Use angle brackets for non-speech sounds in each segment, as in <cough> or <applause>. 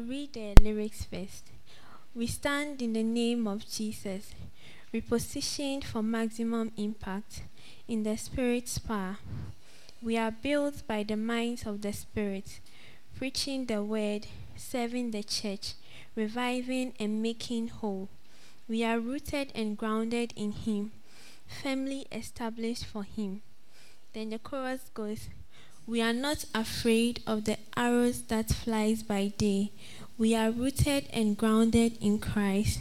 I'll read the lyrics first. We stand in the name of Jesus, repositioned for maximum impact in the Spirit's power. We are built by the minds of the Spirit, preaching the word, serving the church, reviving and making whole. We are rooted and grounded in Him, firmly established for Him. Then the chorus goes, We are not afraid of the arrows that flies by day. We are rooted and grounded in Christ,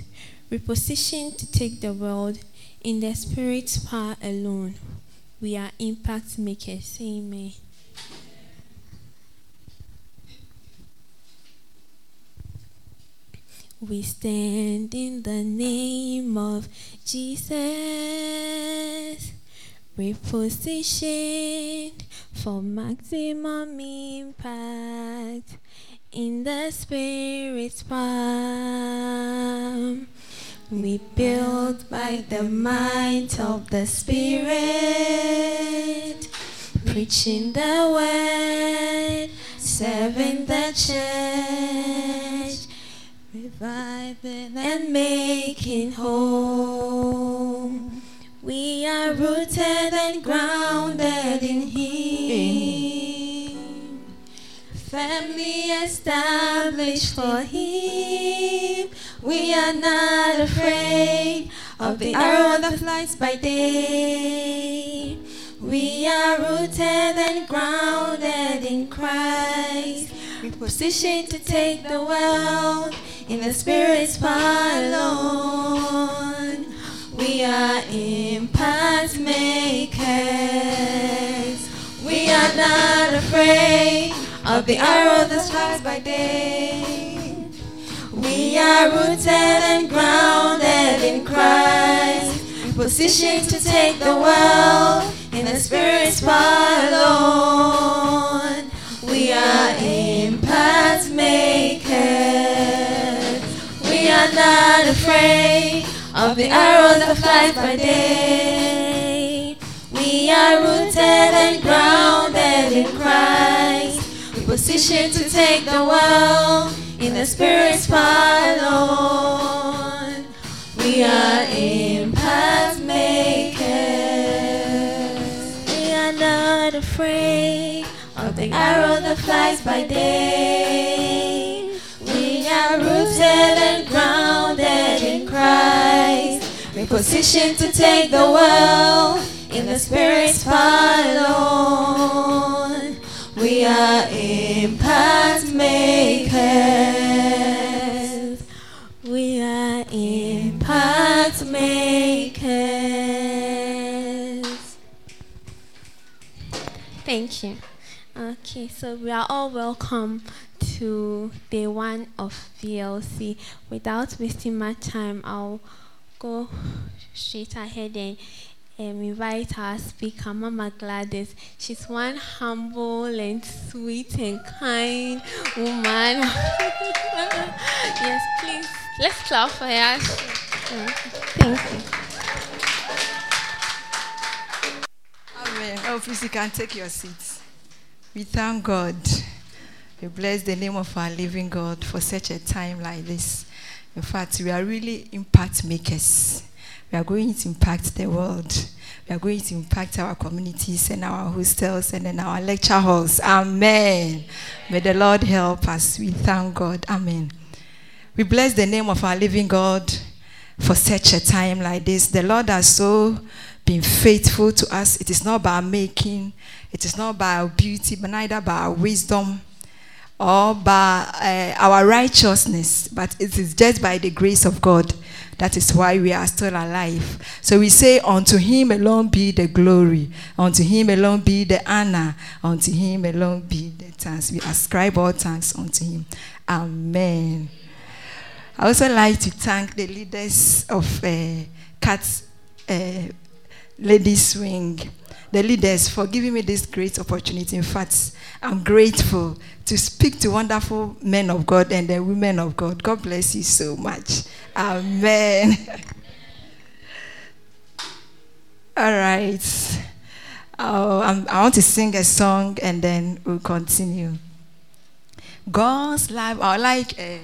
repositioned to take the world in the Spirit's power alone. We are impact makers. Amen. We stand in the name of Jesus, repositioned for maximum impact in the Spirit's palm. We build by the might of the Spirit, preaching the word, serving the church, reviving and making whole. We are rooted and grounded in Him, family established for Him. We are not afraid of the arrow that flies by day. We are rooted and grounded in Christ, positioned to take the world in the Spirit's power alone. We are impact makers. We are not afraid of the arrow that flies by day. We are rooted and grounded in Christ, positioned to take the world in the Spirit's power alone. We are impact makers. We are not afraid of the arrows that fly by day. We are rooted and grounded in Christ, positioned to take the world in the Spirit's alone. We are impact makers. We are not afraid of the arrow that flies by day. We are rooted and grounded in Christ, We repositioned to take the world in the Spirit's alone. We are impact makers. We are impact makers. Thank you. Okay, so we are all welcome to day one of VLC. Without wasting much time, I'll go straight ahead and um, invite our speaker, Mama Gladys. She's one humble and sweet and kind woman. <laughs> yes, please. Let's clap for her. Thank you. Amen. Oh, please, you can take your seats. We thank God. We bless the name of our living God for such a time like this. In fact, we are really impact makers. We are going to impact the world. We are going to impact our communities and our hostels and in our lecture halls. Amen. May the Lord help us. We thank God. Amen. We bless the name of our living God for such a time like this. The Lord has so been faithful to us. It is not by making, it is not by our beauty, but neither by our wisdom or by uh, our righteousness, but it is just by the grace of God. That is why we are still alive. So we say, Unto him alone be the glory, unto him alone be the honor, unto him alone be the thanks. We ascribe all thanks unto him. Amen. I also like to thank the leaders of uh, Cats uh, Ladies Swing, the leaders for giving me this great opportunity. In fact, I'm grateful to speak to wonderful men of God and the women of God. God bless you so much. Amen. <laughs> All right. Oh, i want to sing a song and then we'll continue. God's love. I like uh,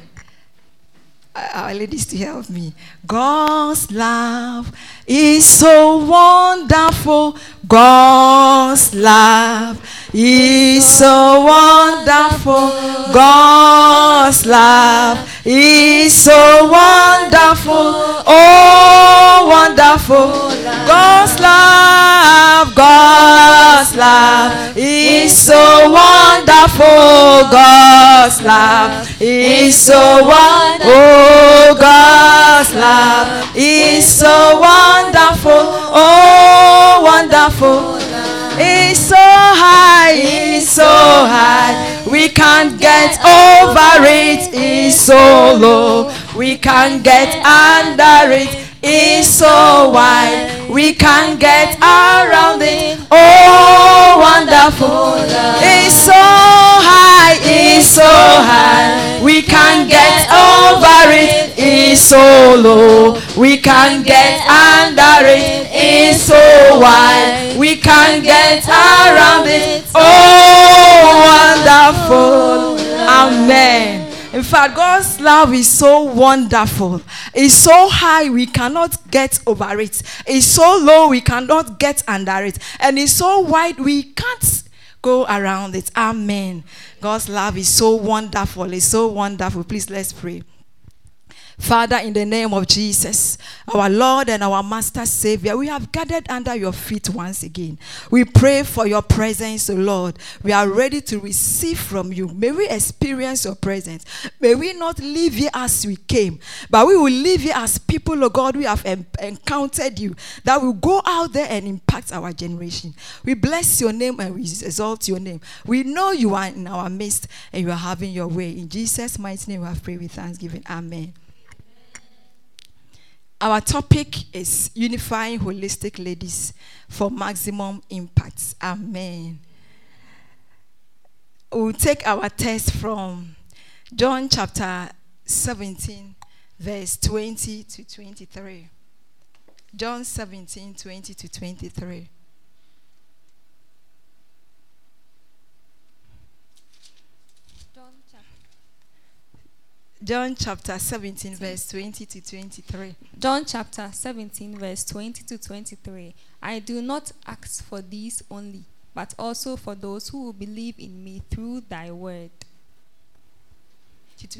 our ladies to help me. God's love is so wonderful. God's love is so wonderful. God's love is so wonderful. Oh, wonderful. God's love, God's love is so wonderful. God's love is so wonderful. Oh, God's love is so wonderful. Oh, wonderful. It's so high, it's so high. We can't get over it. It's so low. We can't get under it. It's so wide. We can't get around it. Oh, wonderful. It's so high, it's so high. We can't get over it. It's so low. We can't get under it. It's so wide. We can't get around it. Oh, wonderful. Amen. In fact, God's love is so wonderful. It's so high we cannot get over it. It's so low we cannot get under it. And it's so wide we can't go around it. Amen. God's love is so wonderful. It's so wonderful. Please let's pray. Father, in the name of Jesus, our Lord and our Master Savior, we have gathered under your feet once again. We pray for your presence, O Lord. We are ready to receive from you. May we experience your presence. May we not leave here as we came, but we will leave here as people, of God, we have em- encountered you, that will go out there and impact our generation. We bless your name and we exalt your name. We know you are in our midst and you are having your way. In Jesus' mighty name, we have prayed with thanksgiving. Amen. Our topic is unifying holistic ladies for maximum impact. Amen. We'll take our text from John chapter 17, verse 20 to 23. John 17, 20 to 23. John chapter 17, verse 20 to 23. John chapter 17, verse 20 to 23. I do not ask for these only, but also for those who will believe in me through thy word,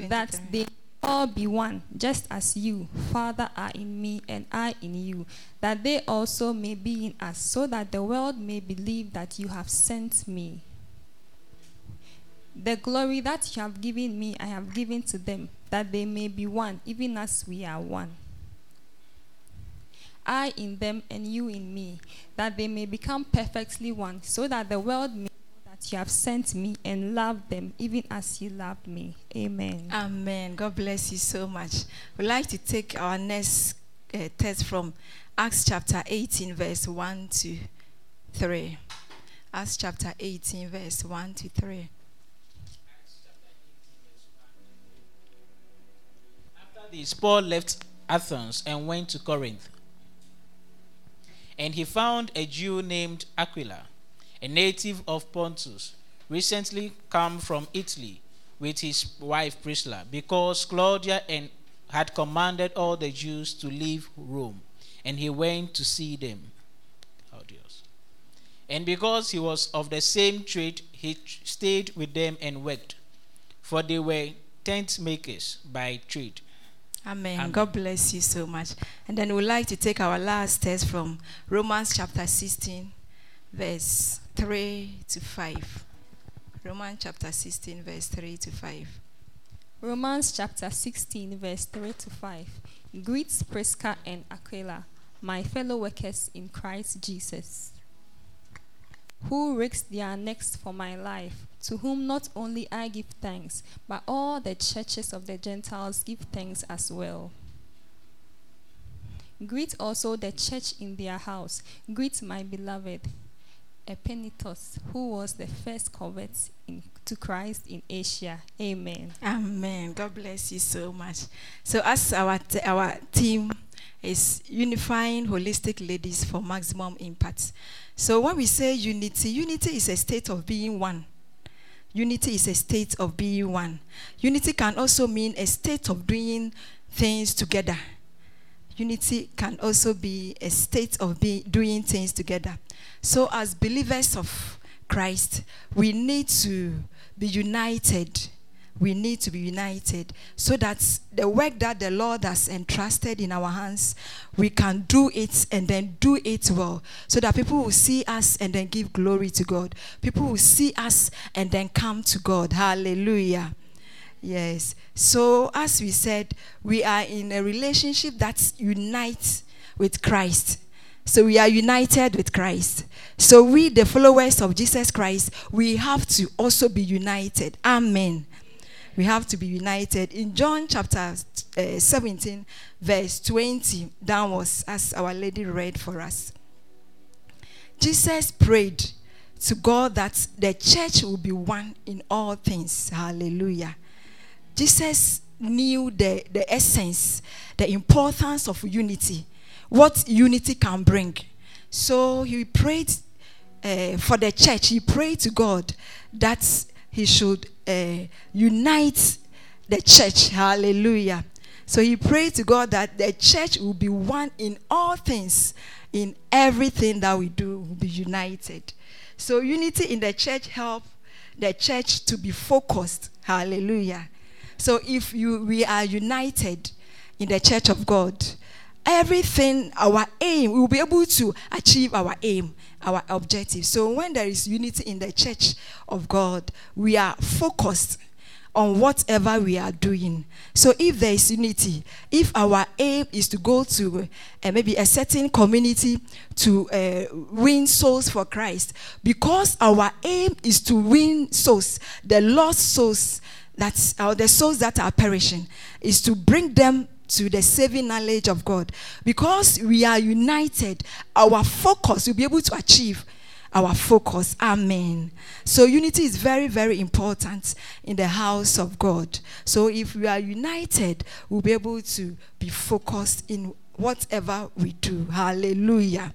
that they all be one, just as you, Father, are in me and I in you, that they also may be in us, so that the world may believe that you have sent me. The glory that you have given me, I have given to them, that they may be one, even as we are one. I in them and you in me, that they may become perfectly one, so that the world may know that you have sent me and loved them, even as you loved me. Amen. Amen. God bless you so much. We'd like to take our next uh, text from Acts chapter 18, verse 1 to 3. Acts chapter 18, verse 1 to 3. This, Paul left Athens and went to Corinth. And he found a Jew named Aquila, a native of Pontus, recently come from Italy with his wife Priscilla, because Claudius had commanded all the Jews to leave Rome, and he went to see them. And because he was of the same trade, he stayed with them and worked, for they were tent makers by trade. Amen. Amen. God bless you so much. And then we'd like to take our last text from Romans chapter 16, verse 3 to 5. Romans chapter 16, verse 3 to 5. Romans chapter 16, verse 3 to 5. Greet Prisca and Aquila, my fellow workers in Christ Jesus, who risked their necks for my life to whom not only I give thanks, but all the churches of the Gentiles give thanks as well. Greet also the church in their house. Greet my beloved Epaenetus, who was the first convert in, to Christ in Asia. Amen. Amen. God bless you so much. So, as our t- our team is unifying holistic ladies for maximum impact. So, when we say unity, unity is a state of being one unity is a state of being one. Unity can also mean a state of doing things together. Unity can also be a state of be, doing things together. So, as believers of Christ, we need to be united we need to be united so that the work that the Lord has entrusted in our hands, we can do it and then do it well. So that people will see us and then give glory to God. People will see us and then come to God. Hallelujah. Yes. So, as we said, we are in a relationship that unites with Christ. So, we are united with Christ. So, we, the followers of Jesus Christ, we have to also be united. Amen we have to be united. In John chapter uh, 17, verse 20 downwards, as Our Lady read for us, Jesus prayed to God that the church will be one in all things. Hallelujah. Jesus knew the, the essence, the importance of unity, what unity can bring. So he prayed uh, for the church. He prayed to God that he should uh, unite the church. Hallelujah. So he prayed to God that the church will be one in all things, in everything that we do, will be united. So unity in the church help the church to be focused. Hallelujah. So if you we are united in the church of God, everything our aim we will be able to achieve our aim our objective. So when there is unity in the church of God, we are focused on whatever we are doing. So if there is unity, if our aim is to go to uh, maybe a certain community to uh, win souls for Christ, because our aim is to win souls, the lost souls that's uh, the souls that are perishing, is to bring them to the saving knowledge of God. Because we are united, our focus, will be able to achieve our focus. Amen. So, unity is very, very important in the house of God. So, if we are united, we'll be able to be focused in whatever we do. Hallelujah.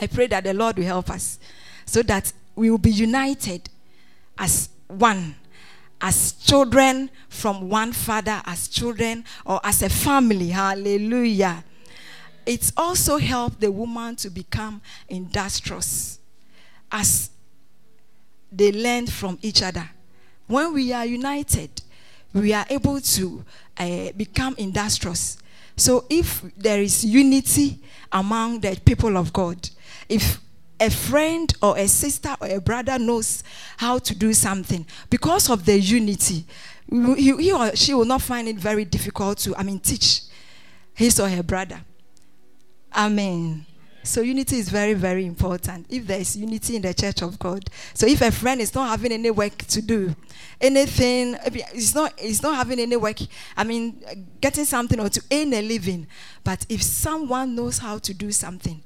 I pray that the Lord will help us so that we will be united as one as children from one father, as children, or as a family. Hallelujah. It's also helped the woman to become industrious as they learn from each other. When we are united, we are able to uh, become industrious. So if there is unity among the people of God, if a friend or a sister or a brother knows how to do something. Because of the unity he, or she will not find it very difficult to i mean teach his or her brother. Amen. So unity is very very important. If there is unity in the church of god so if a friend is not having any work to do anything it's not it's not having any work i mean getting something or to earn a living but if someone knows how to do something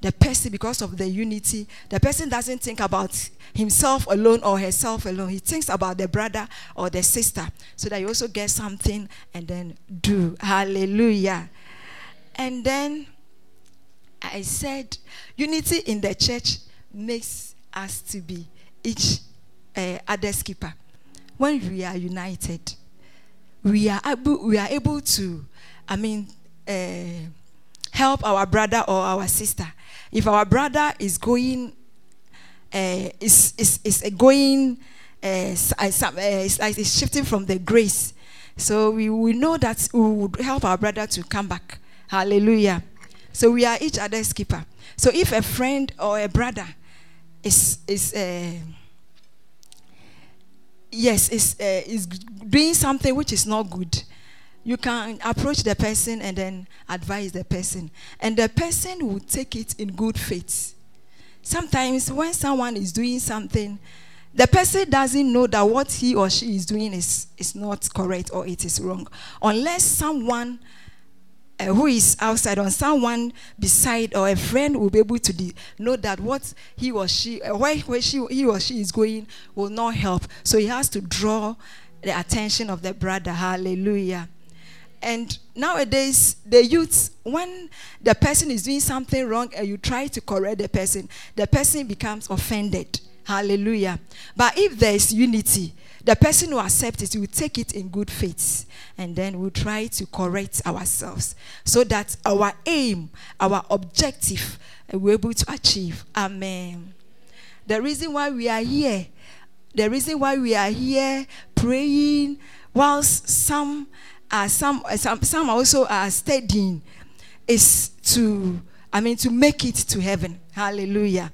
the person, because of the unity, the person doesn't think about himself alone or herself alone. He thinks about the brother or the sister so that you also get something and then do. Hallelujah. And then I said, unity in the church makes us to be each uh, other's keeper. When we are united, we are able, we are able to, I mean, uh, help our brother or our sister if our brother is going, uh, is, is, is going, uh, it's like it's shifting from the grace. So we, we know that we would help our brother to come back. Hallelujah. So we are each other's keeper. So if a friend or a brother is is uh, yes is uh, is doing something which is not good, you can approach the person and then advise the person. And the person will take it in good faith. Sometimes when someone is doing something, the person doesn't know that what he or she is doing is, is not correct or it is wrong. Unless someone uh, who is outside or someone beside or a friend will be able to de- know that what he or she, uh, where, where she, he or she is going will not help. So he has to draw the attention of the brother. Hallelujah. And nowadays, the youth, when the person is doing something wrong and you try to correct the person, the person becomes offended. Hallelujah. But if there is unity, the person who accepts it will take it in good faith and then we'll try to correct ourselves so that our aim, our objective, uh, we're able to achieve. Amen. The reason why we are here, the reason why we are here praying, whilst some are some some some also are studying, is to I mean to make it to heaven. Hallelujah.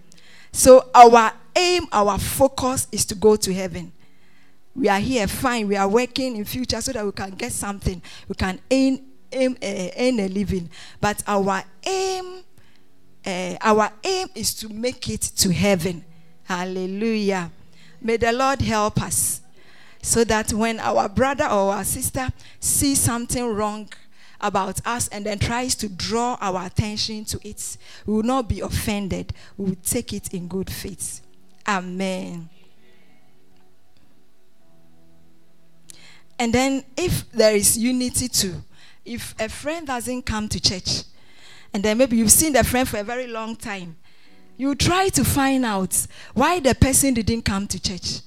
So our aim, our focus is to go to heaven. We are here, fine. We are working in future so that we can get something. We can aim, uh, earn a living. But our aim, uh, our aim is to make it to heaven. Hallelujah. May the Lord help us so that when our brother or our sister sees something wrong about us and then tries to draw our attention to it, we will not be offended. We will take it in good faith. Amen. And then, if there is unity too, if a friend doesn't come to church, and then maybe you've seen the friend for a very long time, you try to find out why the person didn't come to church.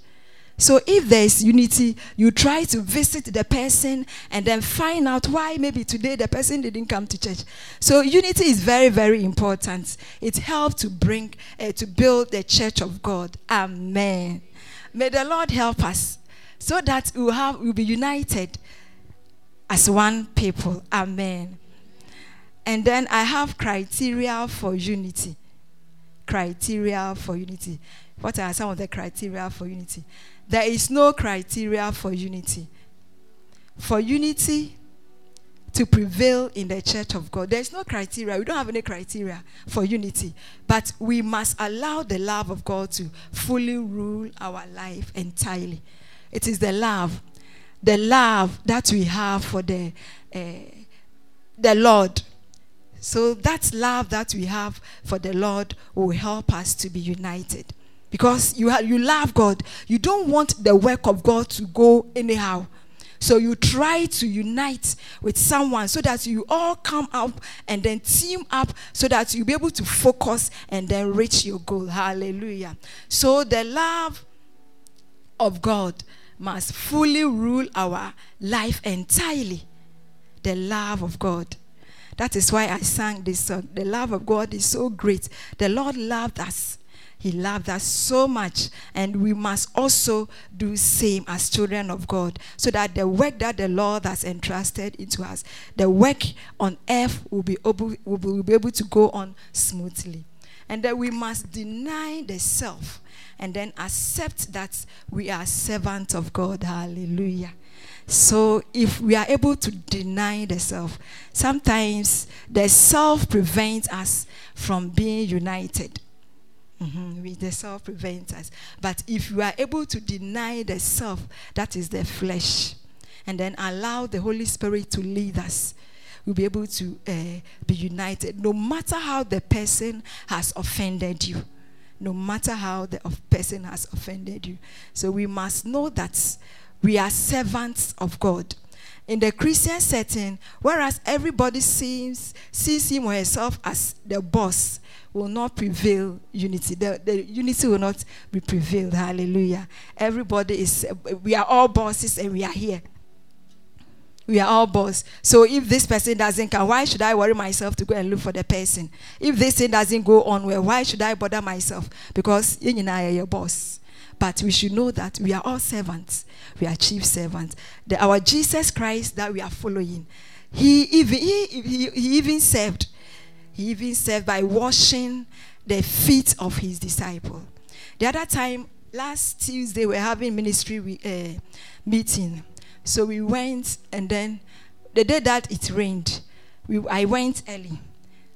So if there is unity, you try to visit the person and then find out why maybe today the person didn't come to church. So unity is very, very important. It helps to bring, uh, to build the church of God. Amen. May the Lord help us so that we'll, have, we'll be united as one people. Amen. And then I have criteria for unity. Criteria for unity. What are some of the criteria for unity? There is no criteria for unity. For unity to prevail in the church of God, there is no criteria. We don't have any criteria for unity. But we must allow the love of God to fully rule our life entirely. It is the love, the love that we have for the, uh, the Lord. So that love that we have for the Lord will help us to be united because you have, you love God. You don't want the work of God to go anyhow. So you try to unite with someone so that you all come up and then team up so that you'll be able to focus and then reach your goal. Hallelujah. So the love of God must fully rule our life entirely. The love of God. That is why I sang this song. The love of God is so great. The Lord loved us he loved us so much, and we must also do same as children of God, so that the work that the Lord has entrusted into us, the work on earth will be able, will be able to go on smoothly, and that we must deny the self and then accept that we are servants of God. Hallelujah. So if we are able to deny the self, sometimes the self prevents us from being united. Mm-hmm. We, the self prevents us. But if you are able to deny the self, that is the flesh, and then allow the Holy Spirit to lead us, we'll be able to uh, be united. No matter how the person has offended you, no matter how the person has offended you. So we must know that we are servants of God. In the Christian setting, whereas everybody sees, sees him or herself as the boss, will not prevail unity. The, the unity will not be prevailed. Hallelujah. Everybody is, we are all bosses and we are here. We are all boss. So if this person doesn't come, why should I worry myself to go and look for the person? If this thing doesn't go on well, why should I bother myself? Because you and I are your boss. But we should know that we are all servants. We are chief servants. The, our Jesus Christ that we are following, he even, he, he, he even served he even served by washing the feet of his disciple. The other time, last Tuesday, we are having ministry uh, meeting. So we went, and then the day that it rained, we, I went early.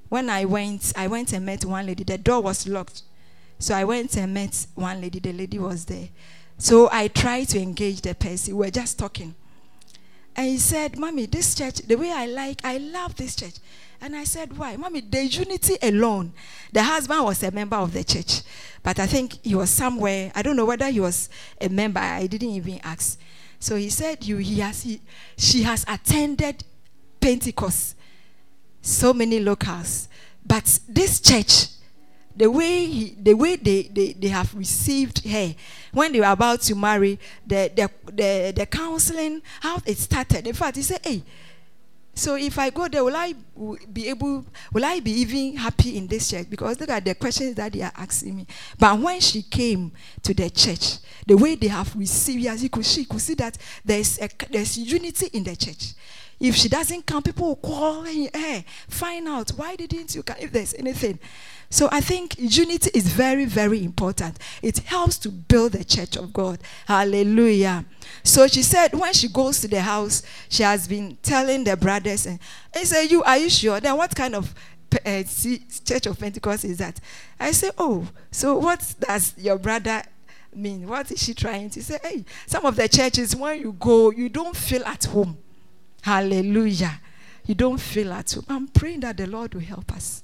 When I went, I went and met one lady. The door was locked. So I went and met one lady. The lady was there. So I tried to engage the person. We were just talking. And he said, Mommy, this church, the way I like, I love this church. And I said, Why? Mommy, the unity alone. The husband was a member of the church. But I think he was somewhere. I don't know whether he was a member. I didn't even ask. So he said, you, he has, he, She has attended Pentecost, so many locals. But this church, the way he, the way they, they, they have received her when they were about to marry, the, the, the, the counseling, how it started. In fact, he said, Hey, so if I go there, will I be able, will I be even happy in this church? Because look at the questions that they are asking me. But when she came to the church, the way they have received her, she could, she could see that there's, a, there's unity in the church. If she doesn't come, people will call her, find out why didn't you come, if there's anything. So I think unity is very, very important. It helps to build the church of God. Hallelujah. So she said when she goes to the house, she has been telling the brothers, and they say, "You are you sure? Then what kind of uh, church of Pentecost is that?" I say, "Oh, so what does your brother mean? What is she trying to say? Hey, some of the churches when you go, you don't feel at home. Hallelujah. You don't feel at home. I'm praying that the Lord will help us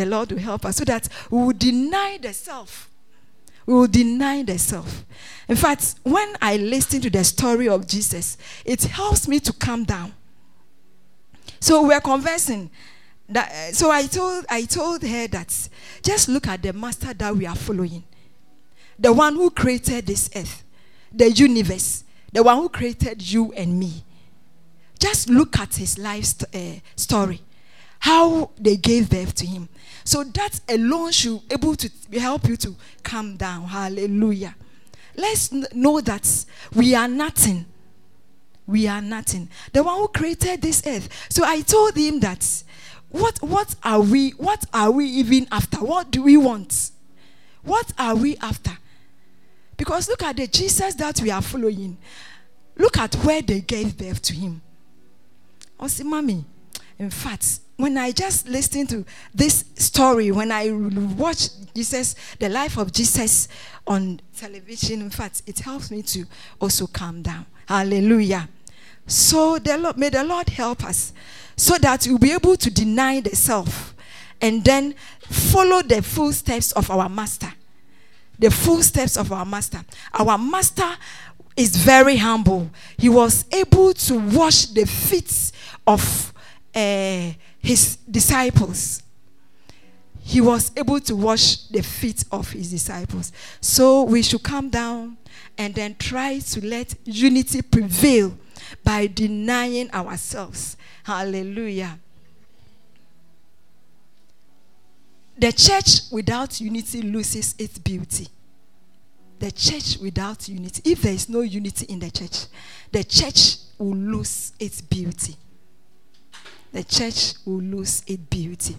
the Lord will help us so that we will deny the self. We will deny the self. In fact, when I listen to the story of Jesus, it helps me to calm down. So we're conversing. That, uh, so I told I told her that just look at the master that we are following, the one who created this earth, the universe, the one who created you and me. Just look at his life st- uh, story, how they gave birth to him, so that alone should be able to help you to calm down. Hallelujah. Let's know that we are nothing. We are nothing. The one who created this earth. So I told him that what what are we what are we even after? What do we want? What are we after? Because look at the Jesus that we are following. Look at where they gave birth to him. I say, Mommy, in fact, when I just listen to this story, when I watch Jesus, the life of Jesus on television, in fact, it helps me to also calm down. Hallelujah. So the Lord, may the Lord help us so that we'll be able to deny the self and then follow the full steps of our master. The full steps of our master. Our master is very humble. He was able to wash the feet of uh, his disciples. He was able to wash the feet of his disciples. So we should come down and then try to let unity prevail by denying ourselves. Hallelujah. The church without unity loses its beauty. The church without unity, if there is no unity in the church, the church will lose its beauty the church will lose its beauty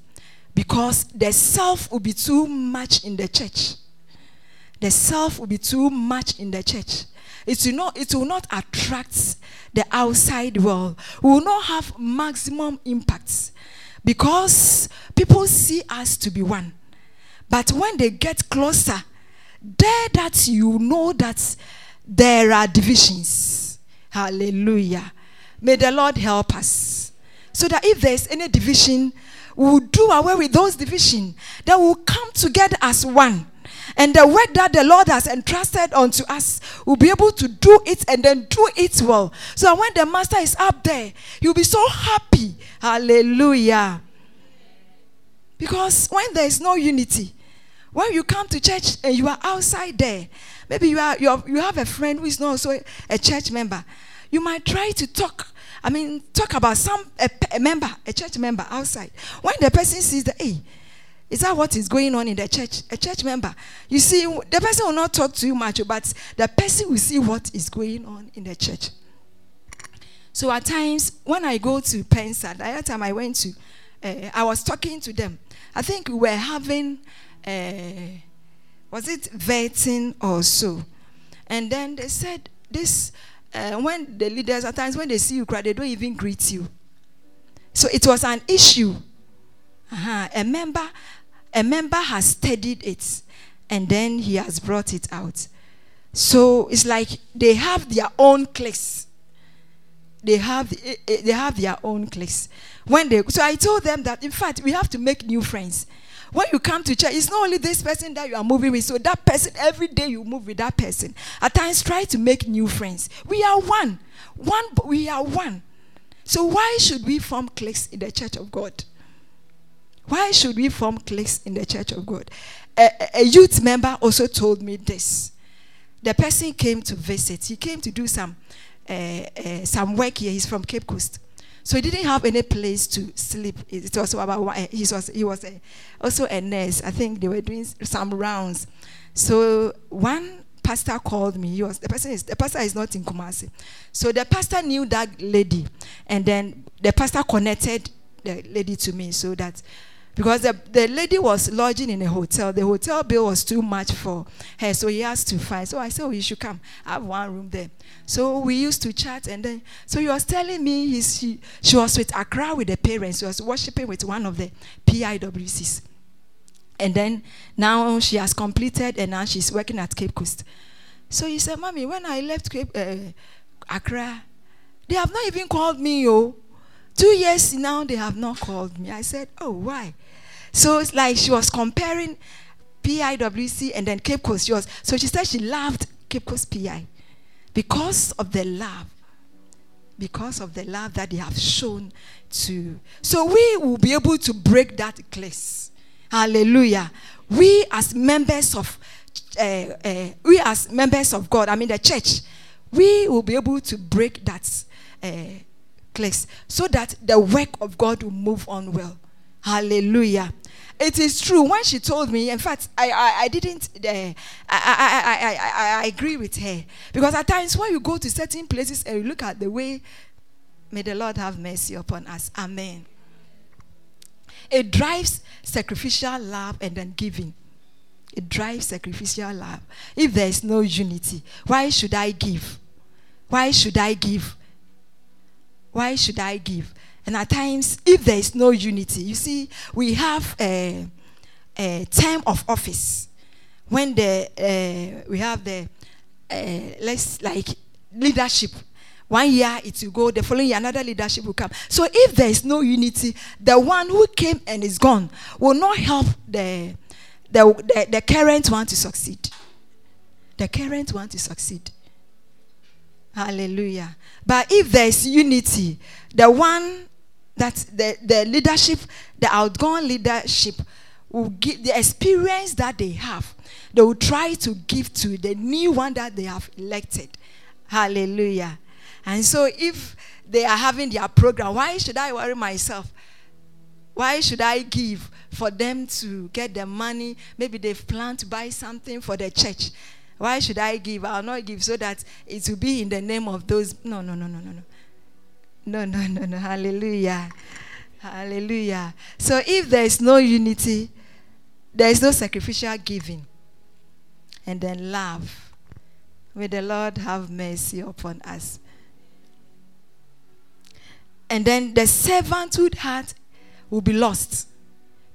because the self will be too much in the church. The self will be too much in the church. It will not, it will not attract the outside world. We will not have maximum impact because people see us to be one. But when they get closer, there that you know that there are divisions. Hallelujah. May the Lord help us. So that if there's any division, we will do away with those divisions. That will come together as one. And the work that the Lord has entrusted unto us, we'll be able to do it and then do it well. So when the master is up there, you'll be so happy. Hallelujah. Because when there is no unity, when you come to church and you are outside there, maybe you are you have, you have a friend who is not also a church member, you might try to talk I mean, talk about some a, a, member, a church member outside. When the person sees the, hey, is that what is going on in the church? A church member. You see, the person will not talk to you much, but the person will see what is going on in the church. So at times, when I go to Pensa, the other time I went to, uh, I was talking to them. I think we were having, uh, was it vetting or so? And then they said, this uh, when the leaders at times when they see you cry, they don't even greet you. So it was an issue. Uh-huh. A member, a member has studied it, and then he has brought it out. So it's like they have their own cliques. They have eh, eh, they have their own cliques. When they so I told them that in fact we have to make new friends. When you come to church, it's not only this person that you are moving with. So that person, every day you move with that person. At times, try to make new friends. We are one. One, we are one. So why should we form cliques in the church of God? Why should we form cliques in the church of God? A, a youth member also told me this. The person came to visit. He came to do some uh, uh, some work here. He's from Cape Coast. So he didn't have any place to sleep. It was about he was he was a, also a nurse. I think they were doing some rounds. So one pastor called me. He was the person is the pastor is not in Kumasi. So the pastor knew that lady, and then the pastor connected the lady to me so that because the, the lady was lodging in a hotel. The hotel bill was too much for her, so he has to find. So I said, Oh, you should come. I have one room there. So we used to chat, and then so he was telling me he's, she, she was with Accra with the parents. She was worshiping with one of the PIWCs. And then now she has completed, and now she's working at Cape Coast. So he said, Mommy, when I left Cape, uh, Accra, they have not even called me, oh. Two years now, they have not called me. I said, Oh, why? So it's like she was comparing PIWC and then Cape Coast. Was, so she said she loved Cape Coast PI because of the love. Because of the love that they have shown to. So we will be able to break that place. Hallelujah. We as members of uh, uh, we as members of God, I mean the church, we will be able to break that uh, place so that the work of God will move on well. Hallelujah. It is true. When she told me, in fact, I, I, I didn't, uh, I, I, I, I, I agree with her. Because at times when you go to certain places and you look at the way, may the Lord have mercy upon us. Amen. It drives sacrificial love and then giving. It drives sacrificial love. If there is no unity, why should I give? Why should I give? Why should I give? And at times, if there is no unity, you see, we have a, a term of office. When the uh, we have the uh, let's like leadership. One year it will go, the following year another leadership will come. So if there is no unity, the one who came and is gone will not help the the, the, the current one to succeed. The current one to succeed. Hallelujah. But if there is unity, the one that the, the leadership, the outgoing leadership, will give the experience that they have, they will try to give to the new one that they have elected. Hallelujah. And so if they are having their program, why should I worry myself? Why should I give for them to get the money? Maybe they've planned to buy something for the church. Why should I give? I'll not give so that it will be in the name of those. No, no, no, no, no, no. No, no, no, no. Hallelujah. Hallelujah. So if there is no unity, there is no sacrificial giving. And then love. May the Lord have mercy upon us. And then the servanthood heart will be lost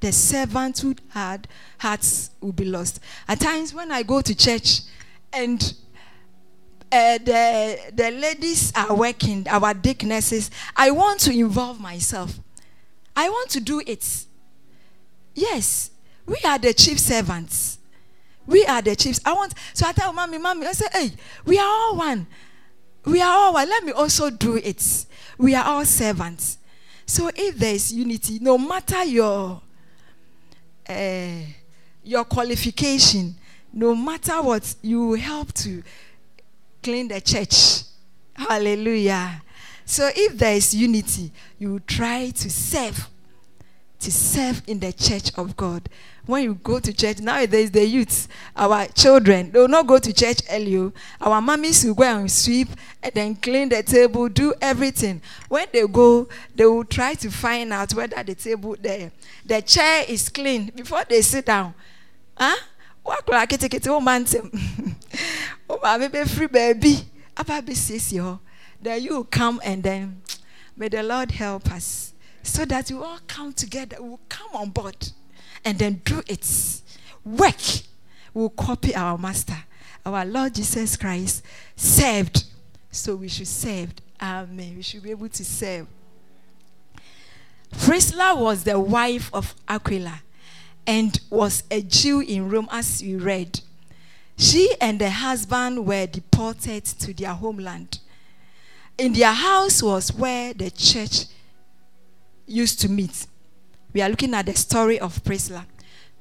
the servants who had hearts will be lost. At times when I go to church and uh, the, the ladies are working, our deaconesses, I want to involve myself. I want to do it. Yes, we are the chief servants. We are the chiefs. I want, so I tell mommy, mommy, I say, hey, we are all one. We are all one. Let me also do it. We are all servants. So if there is unity, no matter your uh, your qualification, no matter what, you help to clean the church. Hallelujah. So if there is unity, you try to serve, to serve in the church of God. When you go to church, nowadays the youths, our children, they will not go to church early. Oh. Our mummies will go and sweep and then clean the table, do everything. When they go, they will try to find out whether the table, the, the chair is clean before they sit down. Huh? wakora ketekete wo ma ntɛm wo maame bɛ free baabi aba abɛsiesie hɔ then you come and then may the lord help us so that we all come together we will come on board and then do it work. We will copy our master our lord jesus christ served so we should serve. Amen. We should be able to serve. Priscilla was the wife of Aquila and was a Jew in Rome, as we read. She and her husband were deported to their homeland. In their house was where the church used to meet. We are looking at the story of Priscilla.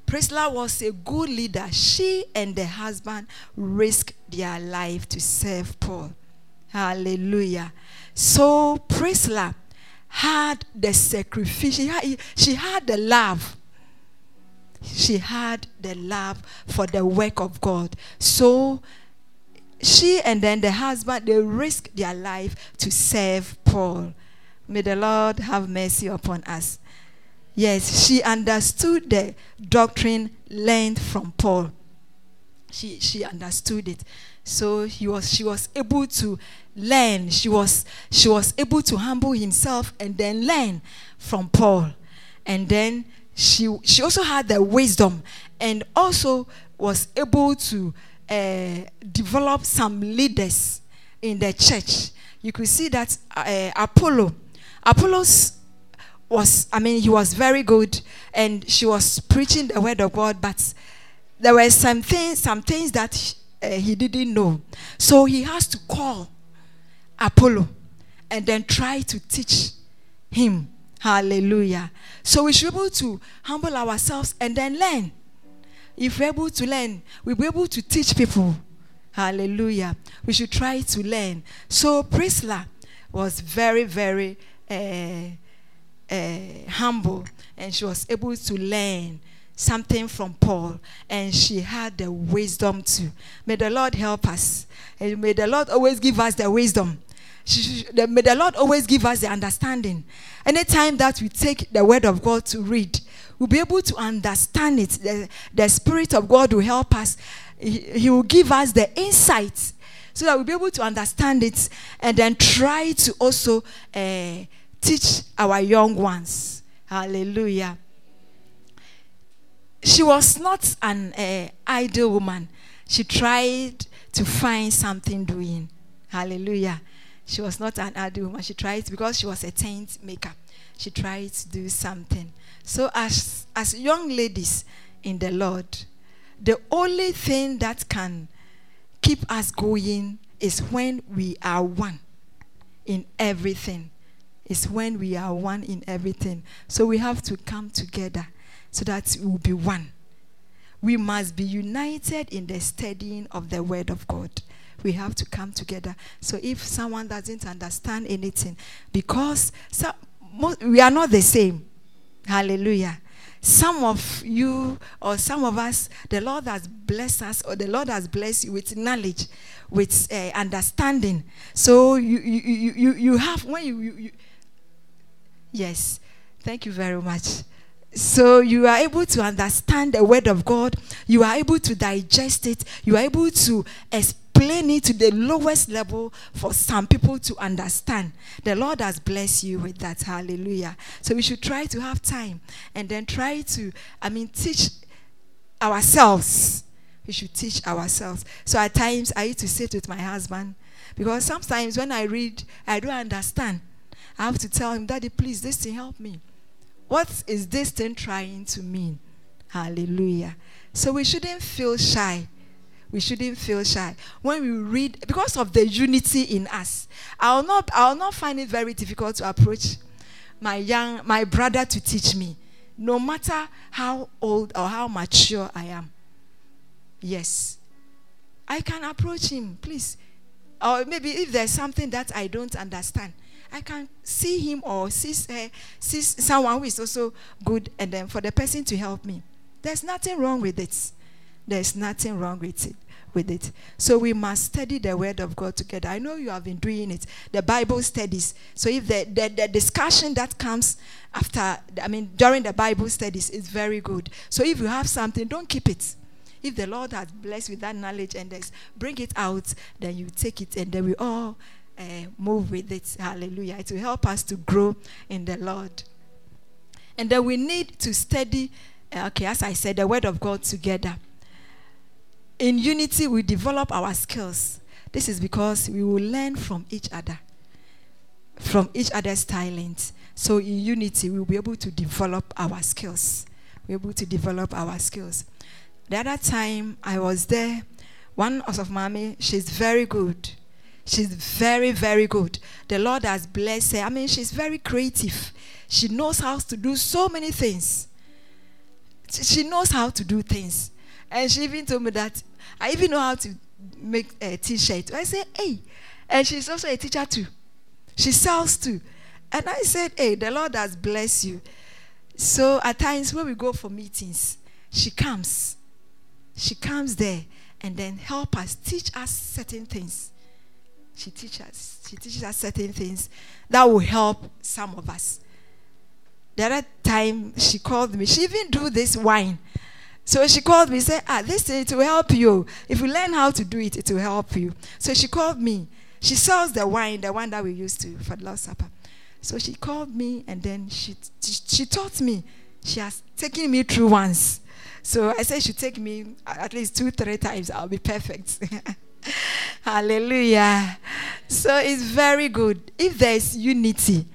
Priscilla was a good leader. She and the husband risked their life to serve Paul. Hallelujah. So Priscilla had the sacrifice. She had, the love. She had the love for the work of God. So she and then the husband, they risked their life to serve Paul. May the Lord have mercy upon us. Yes, she understood the doctrine learned from Paul. She, she understood it. So he was, she was able to learn. She was, she was able to humble himself and then learn from Paul. And then she, she also had the wisdom and also was able to uh, develop some leaders in the church. You could see that uh, Apollo, Apollos was, I mean, he was very good and she was preaching the word of God, but there were some things, some things that uh, he didn't know. So he has to call Apollo and then try to teach him. Hallelujah. So we should be able to humble ourselves and then learn. If we're able to learn, we'll be able to teach people. Hallelujah. We should try to learn. So Priscilla was very, very Uh, uh, humble and she was able to learn something from Paul and she had the wisdom too. May the Lord help us. And may the Lord always give us the wisdom. May the Lord always give us the understanding. Anytime that we take the word of God to read, we'll be able to understand it. The, the Spirit of God will help us. He, will give us the insights so that we'll be able to understand it and then try to also uh, teach our young ones. Hallelujah. She was not an uh, idle woman. She tried to find something doing. Hallelujah. She was not an idle woman. She tried because she was a tent maker. She tried to do something. So as as young ladies in the Lord, the only thing that can keep us going is when we are one in everything is when we are one in everything. So we have to come together so that we will be one. We must be united in the studying of the Word of God. We have to come together. So if someone doesn't understand anything, because we are not the same. Hallelujah. Some of you or some of us, the Lord has blessed us, or the Lord has blessed you with knowledge, with uh, understanding. So you, you, you, you have, when you, you Yes. Thank you very much. So you are able to understand the word of God. You are able to digest it. You are able to explain it to the lowest level for some people to understand. The Lord has blessed you with that. Hallelujah. So we should try to have time and then try to, I mean, teach ourselves. We should teach ourselves. So at times I used to sit with my husband because sometimes when I read, I don't understand. I have to tell him, Daddy, please, this thing help me. What is this thing trying to mean? Hallelujah. So we shouldn't feel shy. We shouldn't feel shy when we read because of the unity in us. I'll not I'll not find it very difficult to approach my young my brother to teach me, no matter how old or how mature I am. Yes. I can approach him, please. Or maybe if there's something that I don't understand, I can see him or see, uh, see someone who is also good and then for the person to help me. There's nothing wrong with it. There's nothing wrong with it. With it. So we must study the word of God together. I know you have been doing it, the Bible studies. So if the, the, the discussion that comes after, I mean, during the Bible studies is very good. So if you have something, don't keep it if the Lord has blessed with that knowledge and bring it out, then you take it and then we all uh, move with it. Hallelujah. It will help us to grow in the Lord. And then we need to study, uh, okay, as I said, the Word of God together. In unity, we develop our skills. This is because we will learn from each other, from each other's talents. So in unity, we will be able to develop our skills. We're able to develop our skills. The other time I was there, one of mommy, she's very good She's very, very good. The Lord has blessed her. I mean, she's very creative. She knows how to do so many things. She knows how to do things. And she even told me that I even know how to make a t-shirt. I said, hey. And she's also a teacher too. She sells too. And I said, hey, the Lord has blessed you. So at times when we go for meetings, she comes. She comes there and then help us, teach us certain things. She teaches us, she teaches us certain things that will help some of us. The other time she called me, she even do this wine. So she called me, and said, Ah, this it will help you. If you learn how to do it, it will help you. So she called me. She sells the wine, the one that we used to for the Last Supper. So she called me and then she, she, she taught me. She has taken me through once. So I said she take me at least two, three times. I'll be perfect. <laughs> Hallelujah. So it's very good. If there is unity,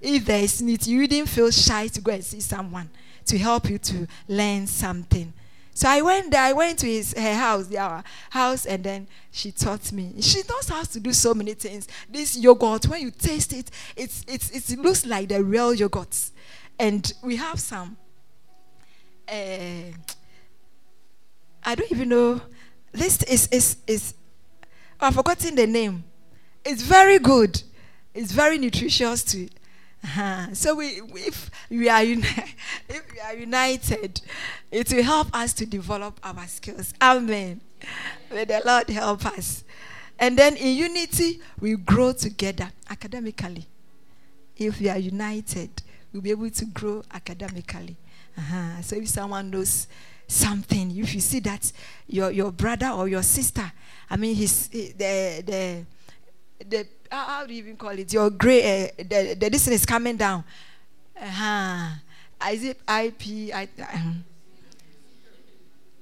if there is unity, you didn't feel shy to go and see someone to help you to learn something. So I went there, I went to his her house, their house, and then she taught me. She knows how to do so many things. This yogurt, when you taste it, it's, it's, it looks like the real yogurt. And we have some. Uh, I don't even know. This is is is. Oh, I've forgotten the name. It's very good. It's very nutritious too. Uh-huh. So we, if we are uni- <laughs> if we are united, it will help us to develop our skills. Amen. May the Lord help us. And then in unity, we grow together academically. If we are united, we'll be able to grow academically. Uh-huh. So if someone knows something, if you see that your your brother or your sister, I mean, his the the the how, do you even call it? Your gray, uh, the, the this is coming down. Uh-huh. Is it IP? I, um,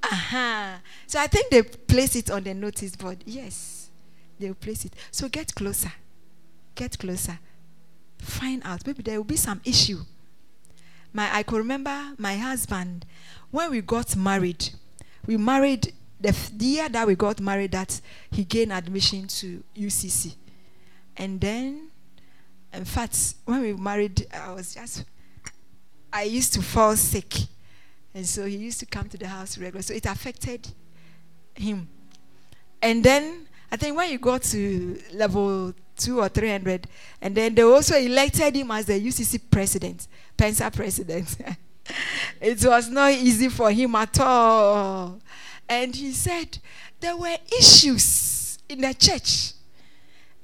uh-huh. So I think they place it on the notice board. Yes, they place it. So get closer. Get closer. Find out. Maybe there will be some issue. My, I could remember my husband when we got married. We married the, the year that we got married. That he gained admission to UCC. And then, in fact, when we married, I was just, I used to fall sick. And so he used to come to the house regularly. So it affected him. And then, I think when you got to level two or 300, and then they also elected him as the UCC president, PENSA president. <laughs> it was not easy for him at all. And he said there were issues in the church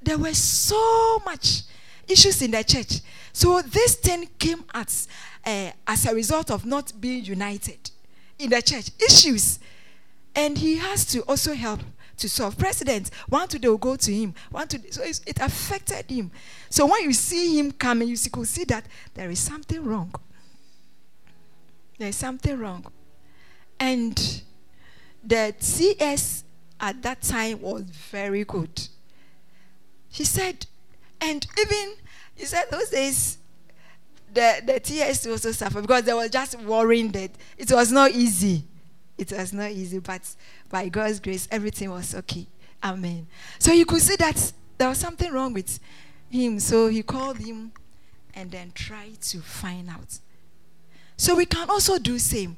there were so much issues in the church. So this thing came as, uh, as a result of not being united in the church. Issues. And he has to also help to solve. President, one today will go to him. One today, so it affected him. So when you see him coming, you see, could see that there is something wrong. There is something wrong. And the CS at that time was very good. She said, and even, he said, those days, the, the TS also suffered because they were just worrying that it was not easy. It was not easy, but by God's grace, everything was okay. Amen. So you could see that there was something wrong with him. So he called him and then tried to find out. So we can also do same.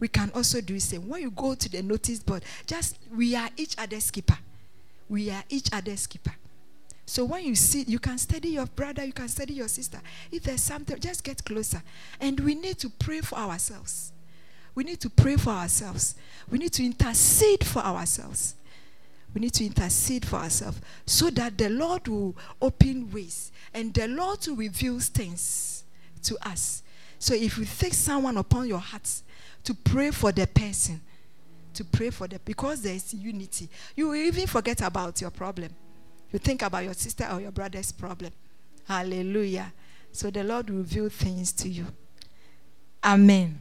We can also do the same. When you go to the notice board, just we are each other's keeper. We are each other's keeper. So when you see, you can study your brother, you can study your sister. If there's something, just get closer. And we need to pray for ourselves. We need to pray for ourselves. We need to intercede for ourselves. We need to intercede for ourselves so that the Lord will open ways and the Lord will reveal things to us. So if you take someone upon your heart to pray for the person, to pray for them, because there is unity, you will even forget about your problem you think about your sister or your brother's problem. Hallelujah. So the Lord will reveal things to you. Amen.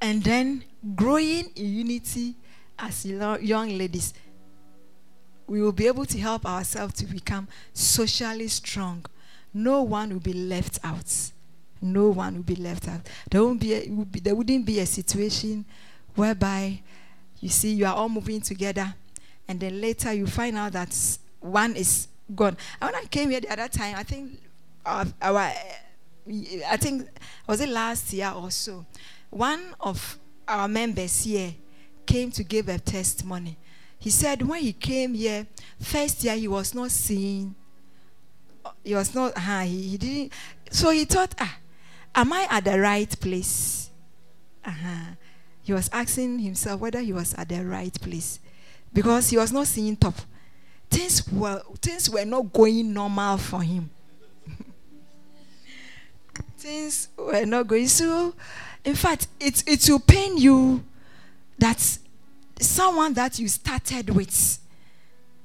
And then growing in unity as young ladies, we will be able to help ourselves to become socially strong. No one will be left out. No one will be left out. There won't be, a, there wouldn't be a situation whereby you see you are all moving together and then later you find out that one is gone. And when I came here the other time, I think our, our I think was it last year or so, one of our members here came to give a testimony. He said when he came here, first year he was not seeing. He was not. Uh, he, he didn't. So he thought, ah, am I at the right place? Uh-huh. He was asking himself whether he was at the right place because he was not seeing top. Things were things were not going normal for him. <laughs> things were not going so. In fact, it it will pain you that someone that you started with,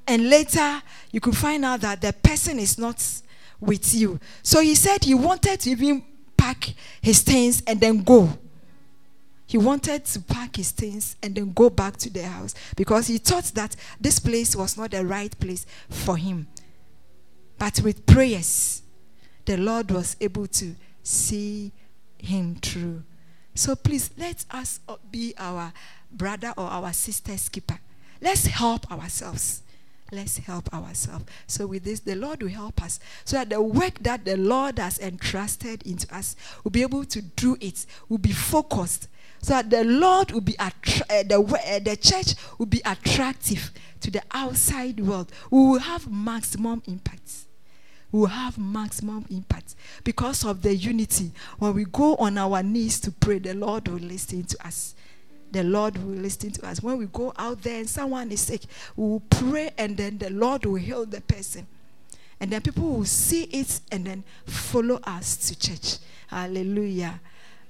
and later you could find out that the person is not with you. So he said he wanted to even pack his things and then go. He wanted to pack his things and then go back to the house because he thought that this place was not the right place for him. But with prayers, the Lord was able to see him through. So please let us be our brother or our sister's keeper. Let's help ourselves. Let's help ourselves. So, with this, the Lord will help us so that the work that the Lord has entrusted into us will be able to do it, will be focused, so that the Lord will be attra- uh, the, uh, the church will be attractive to the outside world. We will have maximum impact. We will have maximum impact because of the unity. When we go on our knees to pray, the Lord will listen to us the Lord will listen to us. When we go out there and someone is sick, we will pray and then the Lord will heal the person. And then people will see it and then follow us to church. Hallelujah.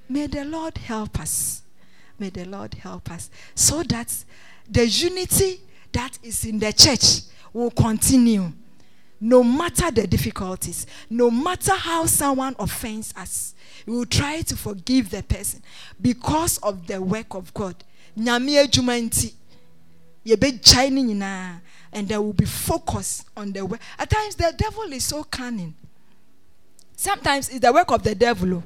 May the Lord help us. May the Lord help us so that the unity that is in the church will continue no matter the difficulties, no matter how someone offends us we will try to forgive the person because of the work of God. And they will be focused on the work. At times the devil is so cunning. Sometimes it's the work of the devil. Oh.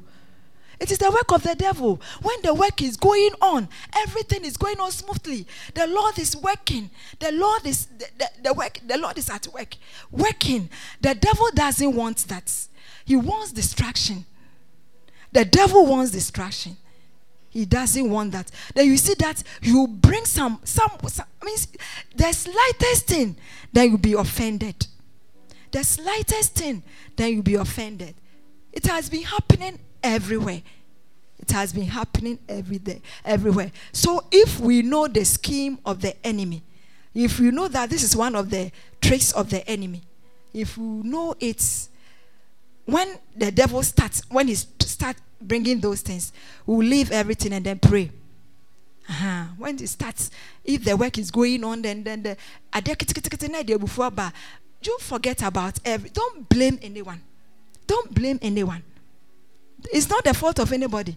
It is the work of the devil. When the work is going on, everything is going on smoothly. The Lord is working. The Lord is the, the, the work. The Lord is at work, working. The devil doesn't want that. He wants distraction. The devil wants distraction. He doesn't want that. Then you see that you bring some, some, some means the slightest thing, then you'll be offended. The slightest thing, then you'll be offended. It has been happening everywhere. It has been happening every day, everywhere. So if we know the scheme of the enemy, if we know that this is one of the tricks of the enemy, if we know it's when the devil starts, when he starts bringing those things, we'll leave everything and then pray. Uh-huh. When it starts, if the work is going on, then then the before, but you forget about every. Don't blame anyone. Don't blame anyone. It's not the fault of anybody,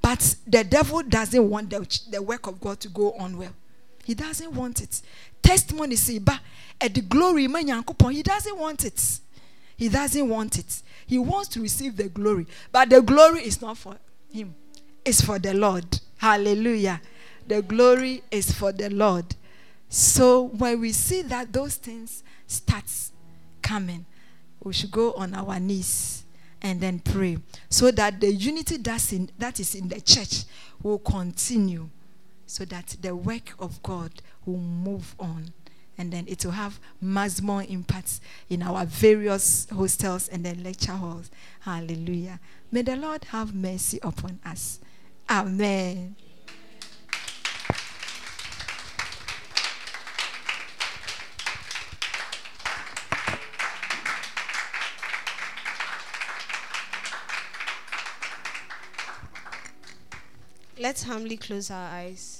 but the devil doesn't want the, the work of God to go on well. He doesn't want it. Testimony say, but at the glory, he doesn't want it. He doesn't want it. He wants to receive the glory. But the glory is not for him, it's for the Lord. Hallelujah. The glory is for the Lord. So when we see that those things starts coming, we should go on our knees and then pray so that the unity that's in, that is in the church will continue so that the work of God will move on and then it will have much more impact in our various hostels and then lecture halls. Hallelujah. May the Lord have mercy upon us. Amen. Let's humbly close our eyes.